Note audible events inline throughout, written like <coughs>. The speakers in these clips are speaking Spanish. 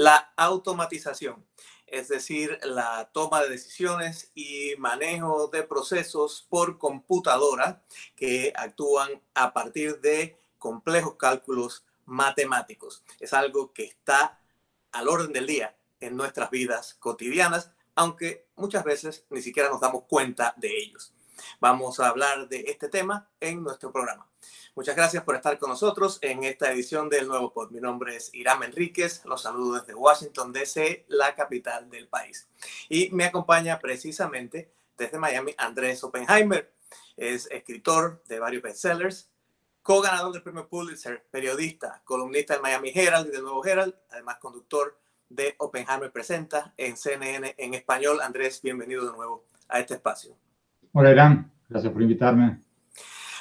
la automatización, es decir, la toma de decisiones y manejo de procesos por computadora que actúan a partir de complejos cálculos matemáticos. Es algo que está al orden del día en nuestras vidas cotidianas, aunque muchas veces ni siquiera nos damos cuenta de ellos. Vamos a hablar de este tema en nuestro programa. Muchas gracias por estar con nosotros en esta edición del Nuevo Pod. Mi nombre es Irán Enríquez, los saludo desde Washington, D.C., la capital del país. Y me acompaña precisamente desde Miami Andrés Oppenheimer. Es escritor de varios bestsellers, co-ganador del premio Pulitzer, periodista, columnista del Miami Herald y del Nuevo Herald, además conductor de Oppenheimer Presenta en CNN en español. Andrés, bienvenido de nuevo a este espacio. Hola, Irán. Gracias por invitarme.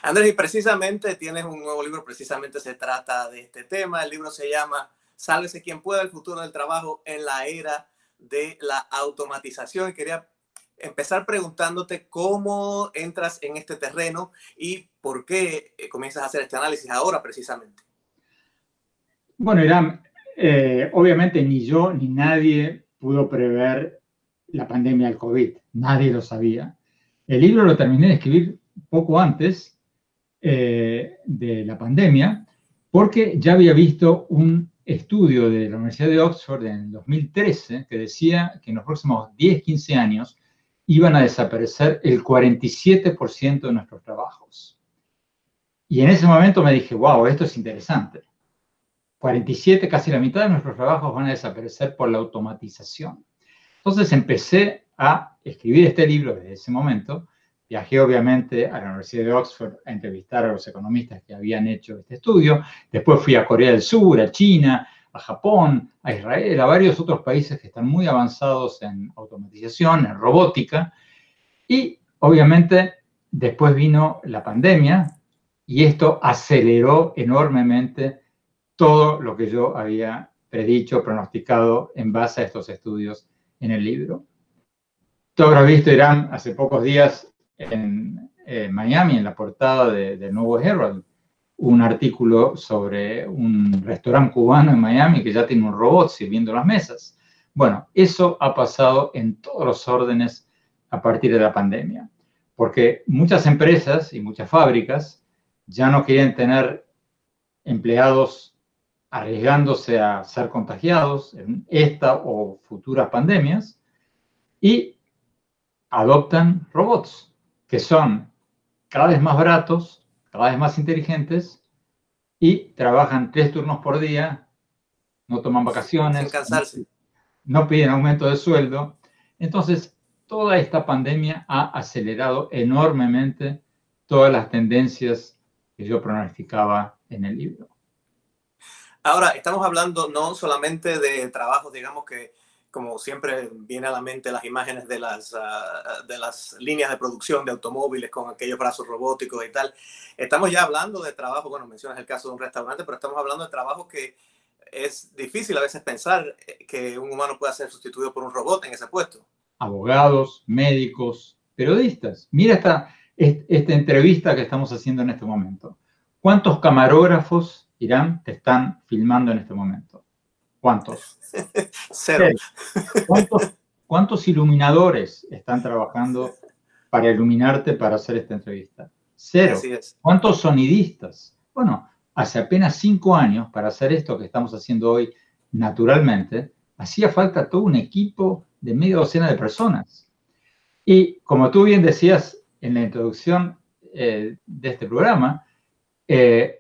Andrés, y precisamente tienes un nuevo libro, precisamente se trata de este tema. El libro se llama Sálvese quien pueda, el futuro del trabajo en la era de la automatización. Quería empezar preguntándote cómo entras en este terreno y por qué eh, comienzas a hacer este análisis ahora precisamente. Bueno, Irán, eh, obviamente ni yo ni nadie pudo prever la pandemia del COVID. Nadie lo sabía. El libro lo terminé de escribir poco antes eh, de la pandemia porque ya había visto un estudio de la Universidad de Oxford en 2013 que decía que en los próximos 10, 15 años iban a desaparecer el 47% de nuestros trabajos. Y en ese momento me dije, wow, esto es interesante. 47, casi la mitad de nuestros trabajos van a desaparecer por la automatización. Entonces empecé a escribir este libro desde ese momento. Viajé obviamente a la Universidad de Oxford a entrevistar a los economistas que habían hecho este estudio. Después fui a Corea del Sur, a China, a Japón, a Israel, a varios otros países que están muy avanzados en automatización, en robótica. Y obviamente después vino la pandemia y esto aceleró enormemente todo lo que yo había predicho, pronosticado en base a estos estudios en el libro. Tú habrás visto, Irán, hace pocos días en Miami, en la portada del Nuevo Herald, un artículo sobre un restaurante cubano en Miami que ya tiene un robot sirviendo las mesas. Bueno, eso ha pasado en todos los órdenes a partir de la pandemia, porque muchas empresas y muchas fábricas ya no quieren tener empleados arriesgándose a ser contagiados en esta o futuras pandemias y adoptan robots que son cada vez más baratos, cada vez más inteligentes y trabajan tres turnos por día, no toman vacaciones, no piden aumento de sueldo. Entonces, toda esta pandemia ha acelerado enormemente todas las tendencias que yo pronosticaba en el libro. Ahora, estamos hablando no solamente de trabajos, digamos que como siempre viene a la mente las imágenes de las, ah, de las líneas de producción de automóviles con aquellos brazos robóticos y tal. Estamos ya hablando de trabajo, bueno, mencionas el caso de un restaurante, pero estamos hablando de trabajo que es difícil a veces pensar eh, que un humano pueda ser sustituido por un robot en ese puesto. Abogados, médicos, periodistas. Mira esta, esta entrevista que estamos haciendo en este momento. ¿Cuántos camarógrafos Irán, te están filmando en este momento? ¿Cuántos? <laughs> Cero. ¿Cuántos, iluminadores están trabajando para iluminarte para hacer esta entrevista? Cero. ¿Cuántos sonidistas? Bueno, hace apenas cinco años, para hacer esto que estamos haciendo hoy naturalmente, hacía falta todo un equipo de media docena de personas. Y como tú bien decías en la introducción eh, de este programa, eh,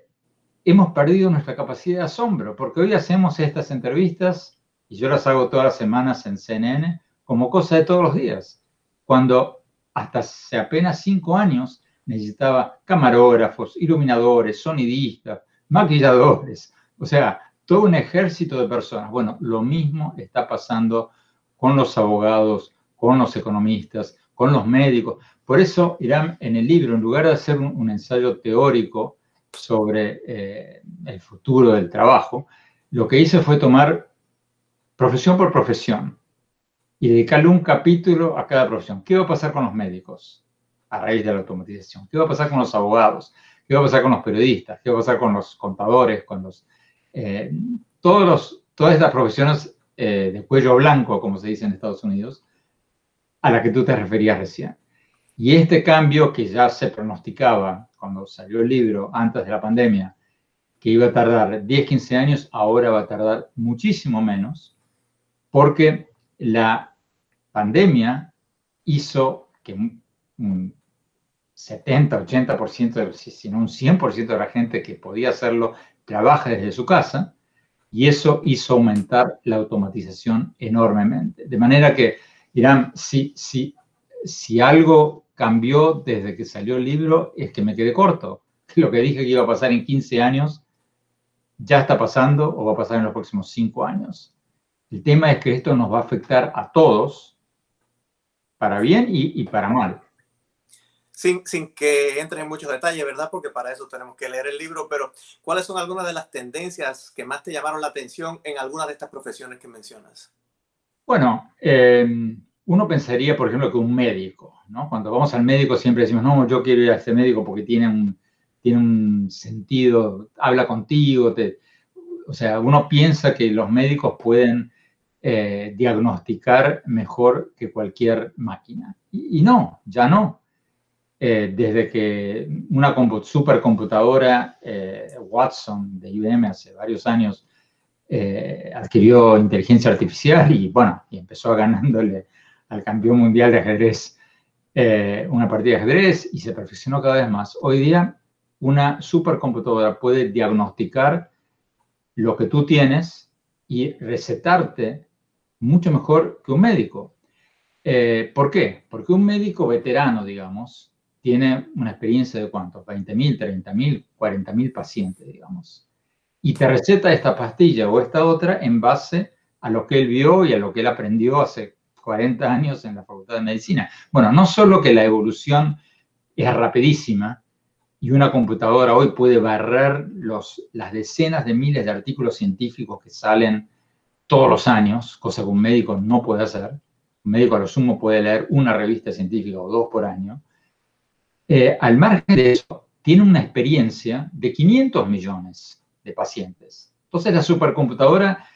hemos perdido nuestra capacidad de asombro, porque hoy hacemos estas entrevistas, y yo las hago todas las semanas en CNN, como cosa de todos los días, cuando hasta hace apenas cinco años necesitaba camarógrafos, iluminadores, sonidistas, maquilladores, o sea, todo un ejército de personas. Bueno, lo mismo está pasando con los abogados, con los economistas, con los médicos. Por eso, Irán, en el libro, en lugar de hacer un, un ensayo teórico sobre eh, el futuro del trabajo, lo que hice fue tomar profesión por profesión y dedicarle un capítulo a cada profesión. ¿Qué va a pasar con los médicos a raíz de la automatización? ¿Qué va a pasar con los abogados? ¿Qué va a pasar con los periodistas? ¿Qué va a pasar con los contadores? Con los, eh, todos los, todas estas profesiones eh, de cuello blanco, como se dice en Estados Unidos, a la que tú te referías recién. Y este cambio que ya se pronosticaba cuando salió el libro antes de la pandemia, que iba a tardar 10, 15 años, ahora va a tardar muchísimo menos, porque la pandemia hizo que un 70, 80%, si no un 100% de la gente que podía hacerlo, trabaja desde su casa, y eso hizo aumentar la automatización enormemente. De manera que, dirán, si, si, si algo cambió desde que salió el libro, es que me quedé corto. <laughs> Lo que dije que iba a pasar en 15 años, ya está pasando o va a pasar en los próximos 5 años. El tema es que esto nos va a afectar a todos, para bien y, y para mal sin, sin que entre en muchos detalles, ¿verdad? Porque para eso tenemos que leer el libro, pero ¿cuáles son algunas de las tendencias que más te llamaron la atención en algunas de estas profesiones que mencionas? Bueno, em, uno pensaría, por ejemplo, que un médico, ¿no? Cuando vamos al médico siempre decimos, no, yo quiero ir a este médico porque tiene un, tiene un sentido, habla contigo, o sea, uno piensa que los médicos pueden eh, diagnosticar mejor que cualquier máquina. y, no, ya no. Eh, desde que una supercomputadora, eh, Watson de IBM hace varios años, adquirió inteligencia artificial y bueno, y empezó <laughs> ganándole al campeón mundial de ajedrez una partida de ajedrez y se perfeccionó cada vez más. Hoy día una supercomputadora puede diagnosticar lo que tú tienes y recetarte mucho mejor que un médico. ¿Por qué? Porque un médico veterano, digamos, tiene una experiencia de cuánto, 20.000, 30.000, 40.000 pacientes, digamos. Y te receta esta pastilla o esta otra en base a lo que él vio y a lo que él aprendió hace 40 años en la Facultad de Medicina. Bueno, no solo que la evolución es rapidísima y una computadora hoy puede barrer las decenas de miles de artículos científicos que salen todos los años, cosa que un médico no puede hacer. Un médico a lo sumo puede leer una revista científica o dos por año eh, al margen de eso, tiene una experiencia de 500 millones de pacientes. Entonces la supercomputadora,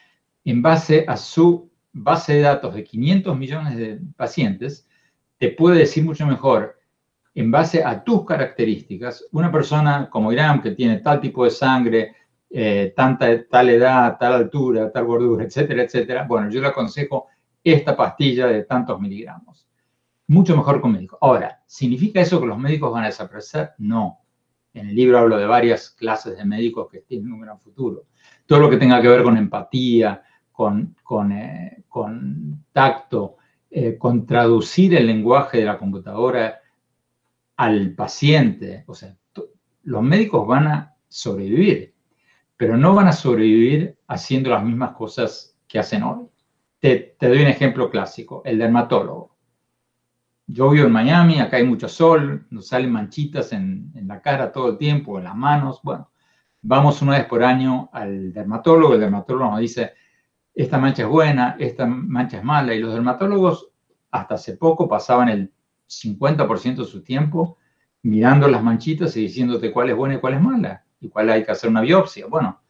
en base a su base de datos de 500 millones de pacientes, te puede decir mucho mejor, en base a tus características, una persona como Irán, que tiene tal tipo de sangre, eh, tanta, tal edad, tal altura, tal gordura, etcétera, etcétera, bueno, yo le aconsejo esta pastilla de tantos miligramos mucho mejor con médicos. Ahora, ¿significa eso que los médicos van a desaparecer? No. En el libro hablo de varias clases de médicos que tienen un gran futuro. Todo lo que tenga que ver con empatía, con, con, eh, tacto, eh, con traducir el lenguaje de la computadora al paciente. O sea, los médicos van a sobrevivir, pero no van a sobrevivir haciendo las mismas cosas que hacen hoy. te doy un ejemplo clásico, el dermatólogo yo vivo en Miami, acá hay mucho sol, nos salen manchitas en, la cara todo el tiempo, en las manos. Bueno, vamos una vez por año al dermatólogo, el dermatólogo nos dice, esta mancha es buena, esta mancha es mala, y los dermatólogos hasta hace poco pasaban el 50% de su tiempo mirando las manchitas y diciéndote cuál es buena y cuál es mala, y cuál hay que hacer una biopsia. Bueno,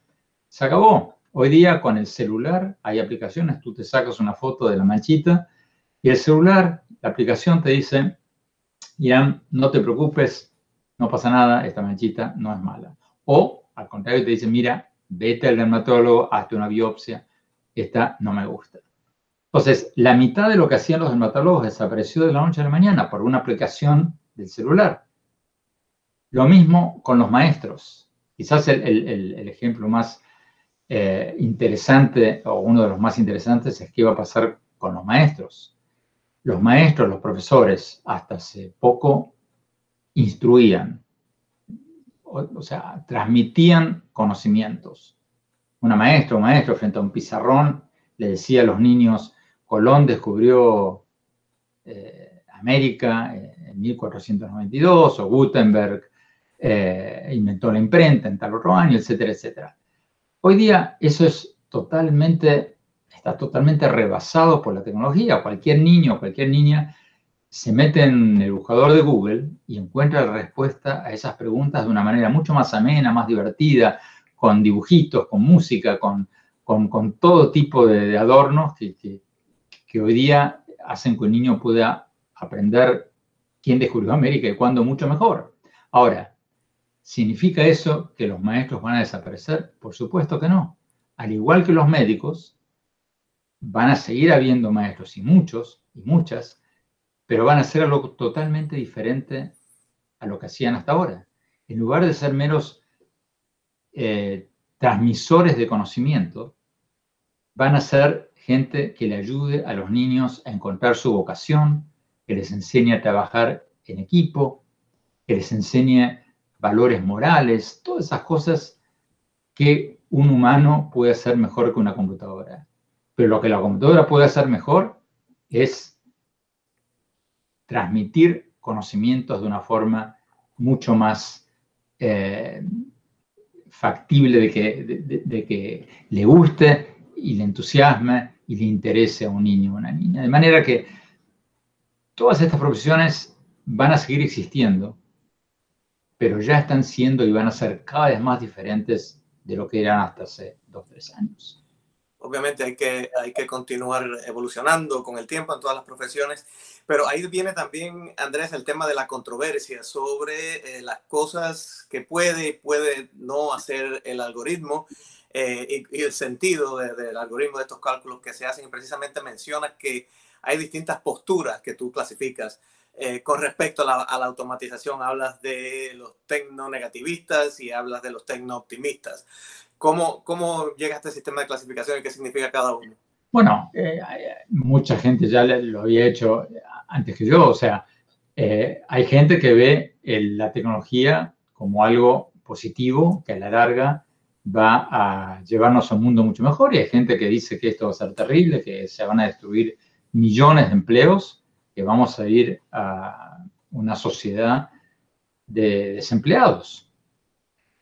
se acabó. Hoy día con el celular hay aplicaciones, tú te sacas una foto de la manchita y el celular, la aplicación te dice, Irán, no te preocupes, no pasa nada, esta manchita no es mala. O al contrario, te dice, mira, vete al dermatólogo, hazte una biopsia, esta no me gusta. Entonces, la mitad de lo que hacían los dermatólogos desapareció de la noche a la mañana por una aplicación del celular. Lo mismo con los maestros. Quizás el, ejemplo más eh, interesante o uno de los más interesantes es qué va a pasar con los maestros los maestros, los profesores, hasta hace poco instruían, o, sea, transmitían conocimientos. Una maestra o maestro frente a un pizarrón le decía a los niños, Colón descubrió eh, América en 1492, o Gutenberg eh, inventó la imprenta en tal otro año, etcétera, etcétera. Hoy día eso es totalmente está totalmente rebasado por la tecnología. Cualquier niño cualquier niña se mete en el buscador de Google y encuentra la respuesta a esas preguntas de una manera mucho más amena, más divertida, con dibujitos, con música, con, con, todo tipo de, adornos que, que, hoy día hacen que un niño pueda aprender quién descubrió América y cuándo mucho mejor. Ahora, ¿significa eso que los maestros van a desaparecer? Por supuesto que no. Al igual que los médicos, van a seguir habiendo maestros y muchos y muchas, pero van a hacer algo totalmente diferente a lo que hacían hasta ahora. En lugar de ser meros eh, transmisores de conocimiento, van a ser gente que le ayude a los niños a encontrar su vocación, que les enseñe a trabajar en equipo, que les enseñe valores morales, todas esas cosas que un humano puede hacer mejor que una computadora. Pero lo que la computadora puede hacer mejor es transmitir conocimientos de una forma mucho más eh, factible de que, de, que le guste y le entusiasme y le interese a un niño o una niña. De manera que todas estas profesiones van a seguir existiendo, pero ya están siendo y van a ser cada vez más diferentes de lo que eran hasta hace dos tres años. Obviamente hay que, hay que continuar evolucionando con el tiempo en todas las profesiones, pero ahí viene también, Andrés, el tema de la controversia sobre eh, las cosas que puede y puede no hacer el algoritmo eh, y, el sentido del algoritmo de estos cálculos que se hacen. Y precisamente mencionas que hay distintas posturas que tú clasificas. Eh, con respecto a la, automatización, hablas de los tecno-negativistas y hablas de los tecno-optimistas. ¿Cómo, ¿Cómo llega este sistema de clasificación y qué significa cada uno? Bueno, eh, mucha gente ya lo había hecho antes que yo, o sea, eh, hay gente que ve la tecnología como algo positivo que a la larga va a llevarnos a un mundo mucho mejor y hay gente que dice que esto va a ser terrible, que se van a destruir millones de empleos, que vamos a ir a una sociedad de desempleados.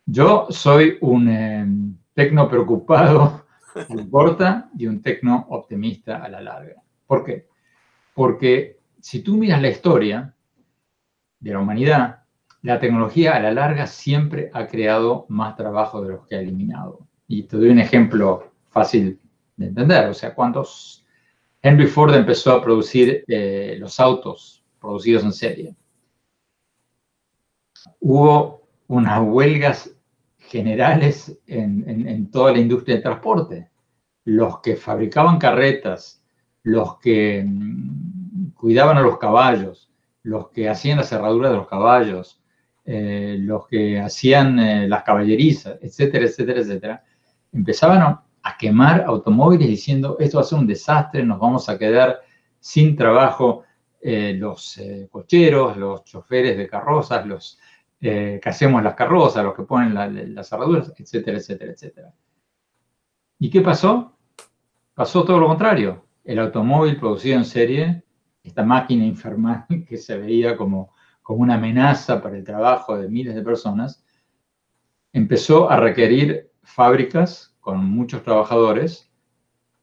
Yo soy un eh, tecno preocupado <laughs> a la corta y un tecno optimista a la larga. ¿Por qué? Porque si tú miras la historia de la humanidad, la tecnología a la larga siempre ha creado más trabajo de los que ha eliminado. Y te doy un ejemplo fácil de entender. O sea, cuántos Henry Ford empezó a producir eh, los autos producidos en serie. Hubo unas huelgas generales en, toda la industria del transporte. Los que fabricaban carretas, los que mm, cuidaban a los caballos, los que hacían la cerradura de los caballos, eh, los que hacían eh, las caballerizas, etcétera, etcétera, etcétera, empezaban a, quemar automóviles diciendo esto va a ser un desastre, nos vamos a quedar sin trabajo eh, los cocheros, los choferes de carrozas, los eh, que hacemos las carrozas, los que ponen las cerraduras, etcétera, etcétera, etcétera. ¿Y qué pasó? Pasó todo lo contrario. El automóvil producido en serie, esta máquina infernal <laughs> que se veía como, como una amenaza para el trabajo de miles de personas, empezó a requerir fábricas con muchos trabajadores,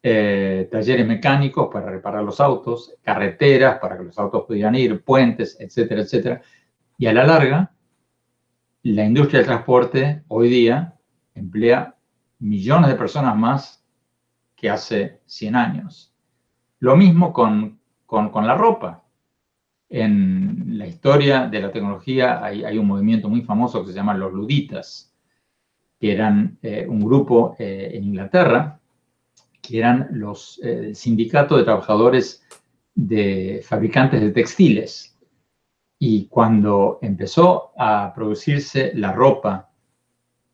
eh, talleres mecánicos para reparar los autos, carreteras para que los autos pudieran ir, puentes, etcétera, etcétera. Y a la larga, la industria del transporte hoy día emplea millones de personas más que hace 100 años. Lo mismo con, la ropa. En la historia de la tecnología hay, un movimiento muy famoso que se llama los luditas, que eran eh, un grupo eh, en Inglaterra, que eran los eh, sindicatos de trabajadores de fabricantes de textiles y cuando empezó a producirse la ropa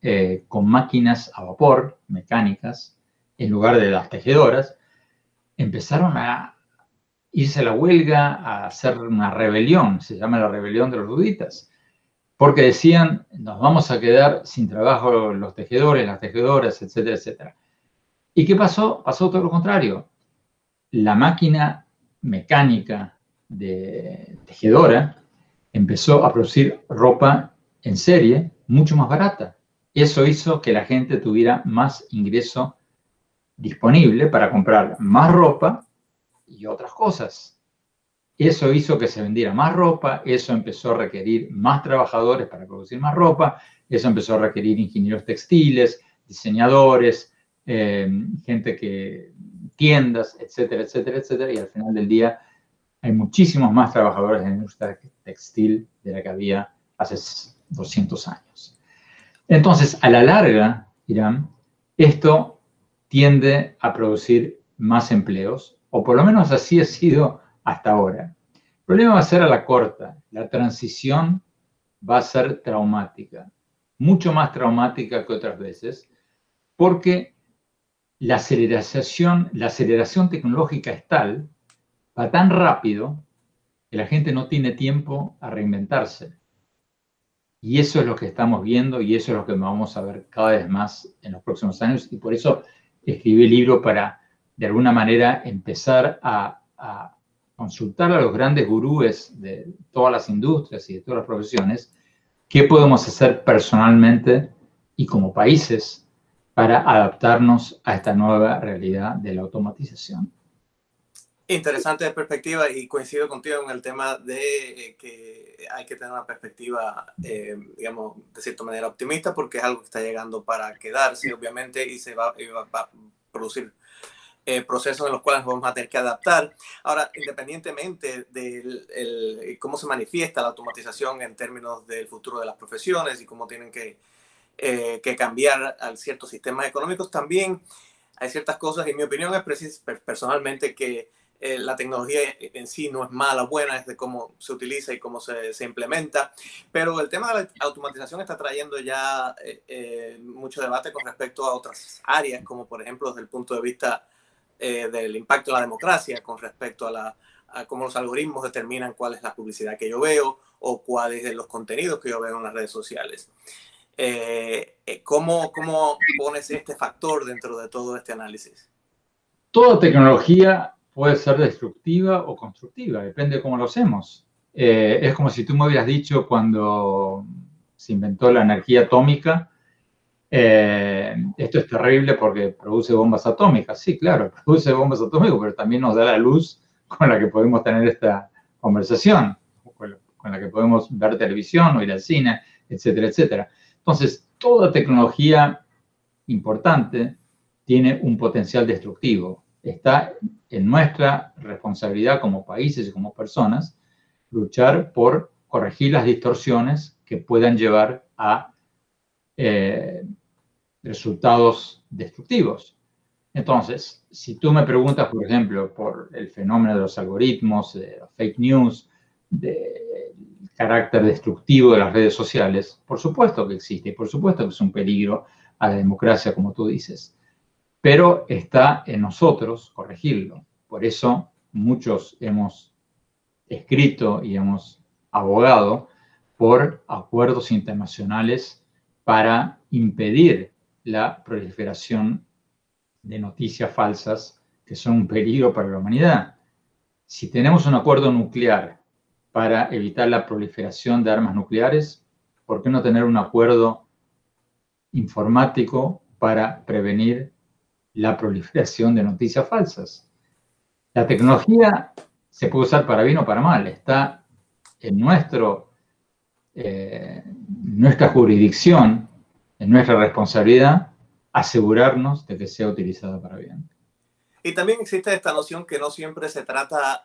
eh, con máquinas a vapor, mecánicas, en lugar de las tejedoras, empezaron a irse a la huelga, a hacer una rebelión, se llama la rebelión de los ruditas, porque decían, nos vamos a quedar sin trabajo los tejedores, las tejedoras, etcétera, etcétera. ¿Y qué pasó? Pasó todo lo contrario. La máquina mecánica de tejedora empezó a producir ropa en serie mucho más barata. Eso hizo que la gente tuviera más ingreso disponible para comprar más ropa y otras cosas. Eso hizo que se vendiera más ropa, eso empezó a requerir más trabajadores para producir más ropa, eso empezó a requerir ingenieros textiles, diseñadores, eh, gente que tiendas, etcétera, etcétera, etcétera, y al final del día hay muchísimos más trabajadores en la industria textil de la que había hace 200 años. Entonces, a la larga, Irán, esto tiende a producir más empleos, o por lo menos así ha sido hasta ahora. El problema va a ser a la corta. La transición va a ser traumática, mucho más traumática que otras veces, porque la aceleración, la aceleración tecnológica es tal, va tan rápido, que la gente no tiene tiempo a reinventarse. Y eso es lo que estamos viendo y eso es lo que vamos a ver cada vez más en los próximos años. Y por eso escribí el libro para, de alguna manera, empezar a, consultar a los grandes gurúes de todas las industrias y de todas las profesiones, qué podemos hacer personalmente y como países para adaptarnos a esta nueva realidad de la automatización. Interesante perspectiva y coincido contigo en el tema de eh, que hay que tener una perspectiva, eh, digamos, de cierta manera optimista porque es algo que está llegando para quedarse, obviamente, y se va, va a producir eh, procesos en los cuales vamos a tener que adaptar. Ahora, independientemente de cómo se manifiesta la automatización en términos del futuro de las profesiones y cómo tienen que, eh, que cambiar a ciertos sistemas económicos, también hay ciertas cosas, en mi opinión es personalmente que eh, la tecnología en sí no es mala, buena, es de cómo se utiliza y cómo se, se implementa, pero el tema de la automatización está trayendo ya mucho debate con respecto a otras áreas, como por ejemplo desde el punto de vista eh, del impacto de la democracia con respecto a, la, cómo los algoritmos determinan cuál es la publicidad que yo veo o cuáles son los contenidos que yo veo en las redes sociales. Eh, eh, ¿cómo, ¿Cómo pones este factor dentro de todo este análisis? Toda tecnología puede ser destructiva o constructiva, depende de cómo lo hacemos. es como si tú me hubieras dicho cuando se inventó la energía atómica, eh, esto es terrible porque produce bombas atómicas. Sí, claro, <laughs> produce bombas atómicas, pero también nos da la luz con la que podemos tener esta conversación, con la que podemos ver televisión o ir al cine, etcétera, etcétera. Entonces, toda tecnología importante tiene un potencial destructivo. Está en nuestra responsabilidad como países y como personas luchar por corregir las distorsiones que puedan llevar a eh, resultados destructivos. Entonces, si tú me preguntas, por ejemplo, por el fenómeno de los algoritmos, de fake news, del carácter destructivo de las redes sociales, por supuesto que existe y por supuesto que es un peligro a la democracia, como tú dices. Pero está en nosotros corregirlo. Por eso muchos hemos escrito y hemos abogado por acuerdos internacionales para impedir la proliferación de noticias falsas que son un peligro para la humanidad. Si tenemos un acuerdo nuclear para evitar la proliferación de armas nucleares, ¿por qué no tener un acuerdo informático para prevenir la proliferación de noticias falsas? La tecnología se puede usar para bien o para mal, está en nuestro, eh, nuestra jurisdicción es nuestra responsabilidad asegurarnos de que sea utilizada para bien. Y también existe esta noción que no siempre se trata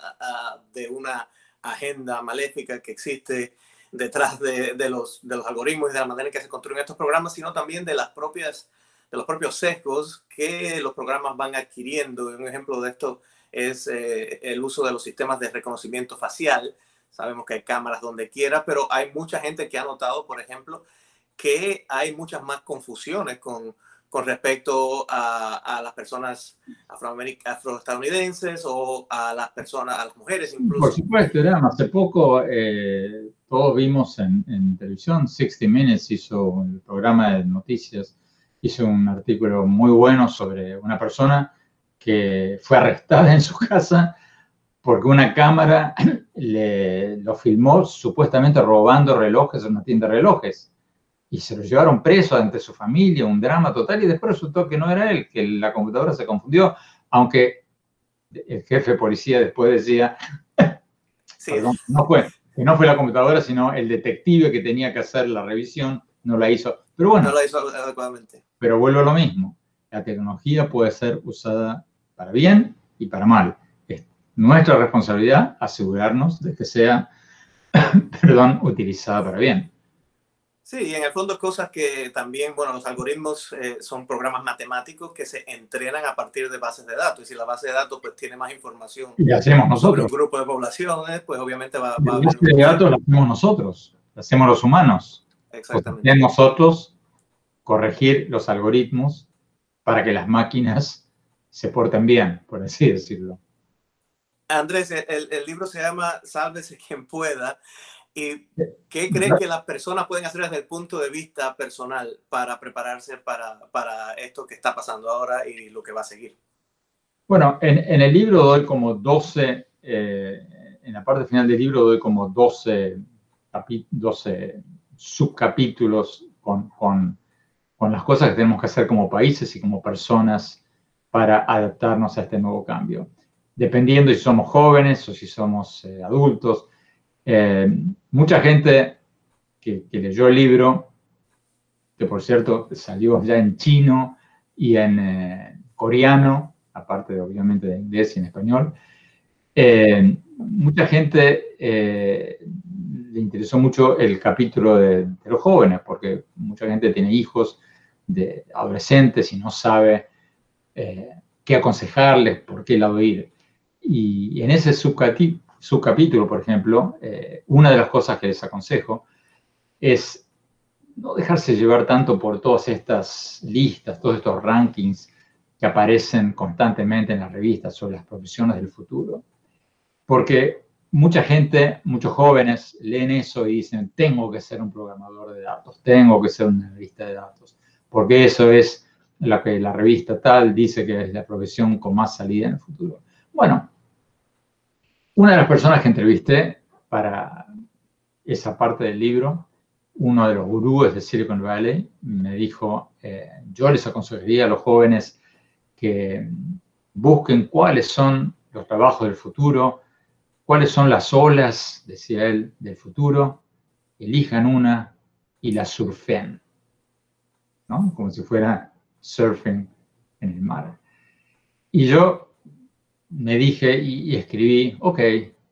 de una agenda maléfica que existe detrás de, los, de los algoritmos y de la manera en que se construyen estos programas, sino también de las propias de los propios sesgos que los programas van adquiriendo. Un ejemplo de esto es eh, el uso de los sistemas de reconocimiento facial. Sabemos que hay cámaras donde quiera, pero hay mucha gente que ha notado, por ejemplo, que hay muchas más confusiones con, con respecto a, las personas afroestadounidenses o a las personas, a las mujeres incluso. Por supuesto, hace poco eh, todos vimos en, en, televisión, 60 Minutes hizo el programa de noticias, hizo un artículo muy bueno sobre una persona que fue arrestada <laughs> en su casa porque una cámara <laughs> le, lo filmó supuestamente robando relojes en una tienda de relojes y se lo llevaron preso ante su familia, un drama total, y después resultó que no era él, que la computadora se confundió, aunque el jefe de policía después decía, no fue, que no fue la computadora, sino el detective que tenía que hacer la revisión, no la hizo. Pero bueno, no la hizo adecuadamente. Pero vuelvo a lo mismo. La tecnología puede ser usada para bien y para mal. Es nuestra responsabilidad asegurarnos de que sea, <coughs> perdón, utilizada para bien. Sí, y en el fondo cosas que también, bueno, los algoritmos eh, son programas matemáticos que se entrenan a partir de bases de datos. Y si la base de datos pues tiene más información y hacemos nosotros. sobre un grupo de poblaciones, pues obviamente va, va a haber... de datos la hacemos nosotros, la hacemos los humanos. Exactamente. Pues nosotros corregir los algoritmos para que las máquinas se porten bien, por así decirlo. Andrés, el, el libro se llama Sálvese quien pueda. ¿Y qué creen que las personas pueden hacer desde el punto de vista personal para prepararse para, para esto que está pasando ahora y lo que va a seguir? Bueno, en, en el libro doy como 12, eh, en la parte final del libro doy como 12, 12 subcapítulos con, con, con las cosas que tenemos que hacer como países y como personas para adaptarnos a este nuevo cambio. Dependiendo si somos jóvenes o si somos eh, adultos, eh, mucha gente que, leyó el libro, que por cierto salió ya en chino y en eh, coreano, aparte de obviamente de inglés y en español, mucha gente le interesó mucho el capítulo de, los jóvenes, porque mucha gente tiene hijos de adolescentes y no sabe qué aconsejarles, por qué lado ir. Y en ese subcapítulo, su capítulo, por ejemplo, eh, una de las cosas que les aconsejo es no dejarse llevar tanto por todas estas listas, todos estos rankings que aparecen constantemente en las revistas sobre las profesiones del futuro. Porque mucha gente, muchos jóvenes leen eso y dicen, tengo que ser un programador de datos, tengo que ser un analista de datos, porque eso es lo que la revista tal dice que es la profesión con más salida en el futuro. Bueno, una de las personas que entrevisté para esa parte del libro, uno de los gurúes de Silicon Valley, me dijo, eh, yo les aconsejaría a los jóvenes que busquen cuáles son los trabajos del futuro, cuáles son las olas, decía él, del futuro, elijan una y la surfen, ¿no? Como si fuera surfing en el mar. Y yo me dije y, escribí, ok,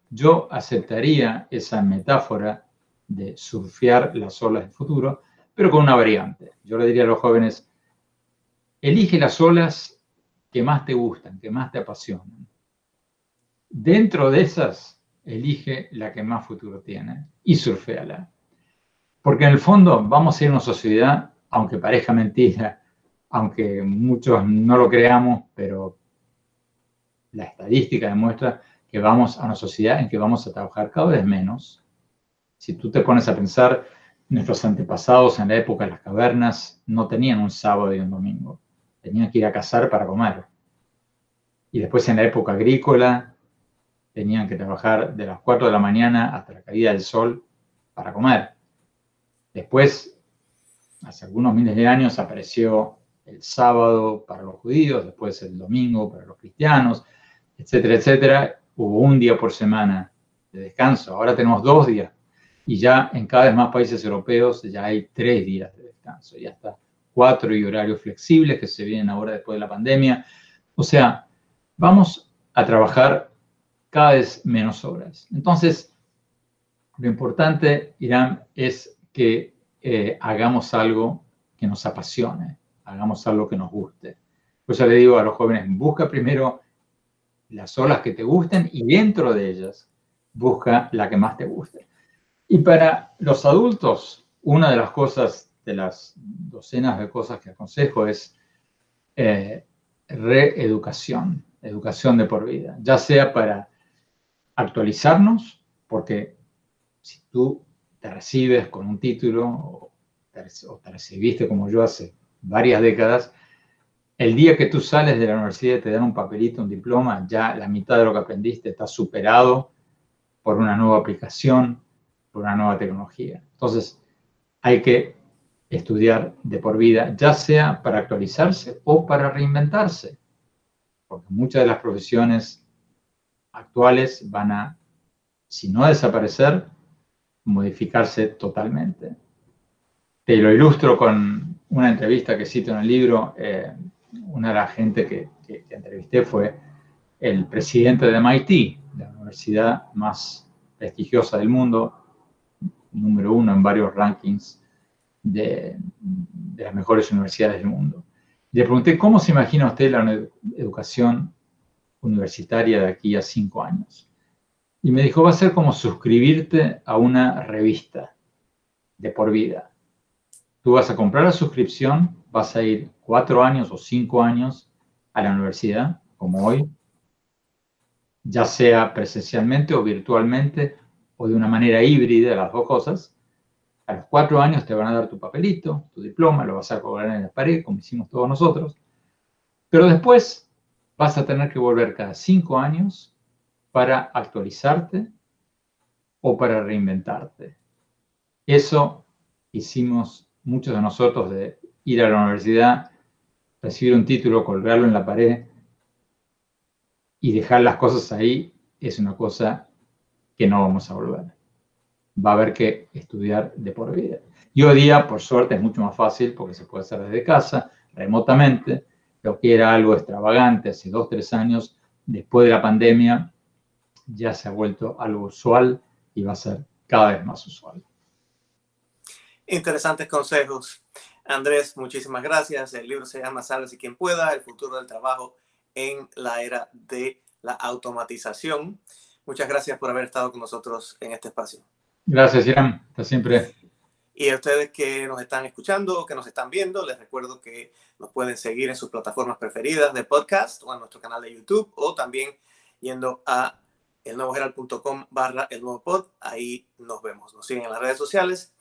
yo aceptaría esa metáfora de surfear las olas del futuro, pero con una variante. Yo le diría a los jóvenes, elige las olas que más te gustan, que más te apasionan. Dentro de esas, elige la que más futuro tiene y surfeala. Porque en el fondo vamos a ir a una sociedad, aunque parezca mentira, aunque muchos no lo creamos, pero la estadística demuestra que vamos a una sociedad en que vamos a trabajar cada vez menos. Si tú te pones a pensar, nuestros antepasados en la época de las cavernas no tenían un sábado y un domingo, tenían que ir a cazar para comer. Y después en la época agrícola tenían que trabajar de las 4 de la mañana hasta la caída del sol para comer. Después, hace algunos miles de años, apareció el sábado para los judíos, después el domingo para los cristianos, etcétera, etcétera, hubo un día por semana de descanso. Ahora tenemos dos días. Y ya en cada vez más países europeos ya hay tres días de descanso. Ya está cuatro y horarios flexibles que se vienen ahora después de la pandemia. O sea, vamos a trabajar cada vez menos horas. Entonces, lo importante, Irán, es que eh, hagamos algo que nos apasione, hagamos algo que nos guste. Por eso le digo a los jóvenes, busca primero las olas que te gusten y dentro de ellas busca la que más te guste. Y para los adultos, una de las cosas, de las docenas de cosas que aconsejo es eh, reeducación, educación de por vida, ya sea para actualizarnos, porque si tú te recibes con un título o te recibiste como yo hace varias décadas, el día que tú sales de la universidad y te dan un papelito, un diploma, ya la mitad de lo que aprendiste está superado por una nueva aplicación, por una nueva tecnología. Entonces, hay que estudiar de por vida, ya sea para actualizarse o para reinventarse, porque muchas de las profesiones actuales van a, si no desaparecer, modificarse totalmente. Te lo ilustro con una entrevista que cito en el libro. Eh, una de las gente que, entrevisté fue el presidente de MIT, la universidad más prestigiosa del mundo, número uno en varios rankings de, de las mejores universidades del mundo. Le pregunté, ¿cómo se imagina usted la educación universitaria de aquí a cinco años? Y me dijo, va a ser como suscribirte a una revista de por vida. Tú vas a comprar la suscripción, vas a ir cuatro años o cinco años a la universidad, como hoy, ya sea presencialmente o virtualmente, o de una manera híbrida, las dos cosas. A los cuatro años te van a dar tu papelito, tu diploma, lo vas a colgar en la pared, como hicimos todos nosotros. Pero después vas a tener que volver cada cinco años para actualizarte o para reinventarte. Eso hicimos muchos de nosotros de ir a la universidad, recibir un título, colgarlo en la pared y dejar las cosas ahí, es una cosa que no vamos a volver. Va a haber que estudiar de por vida. Y hoy día, por suerte, es mucho más fácil porque se puede hacer desde casa, remotamente. Lo que era algo extravagante hace dos, tres años, después de la pandemia, ya se ha vuelto algo usual y va a ser cada vez más usual. Interesantes consejos. Andrés, muchísimas gracias. El libro se llama Sálvese quien pueda, el futuro del trabajo en la era de la automatización. Muchas gracias por haber estado con nosotros en este espacio. Gracias, Irán. Hasta siempre. Y a ustedes que nos están escuchando o que nos están viendo, les recuerdo que nos pueden seguir en sus plataformas preferidas de podcast o en nuestro canal de YouTube o también yendo a elnuevogeral.com barra el nuevo pod. Ahí nos vemos. Nos siguen en las redes sociales.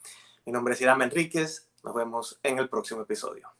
Mi nombre es Irán Enríquez. Nos vemos en el próximo episodio.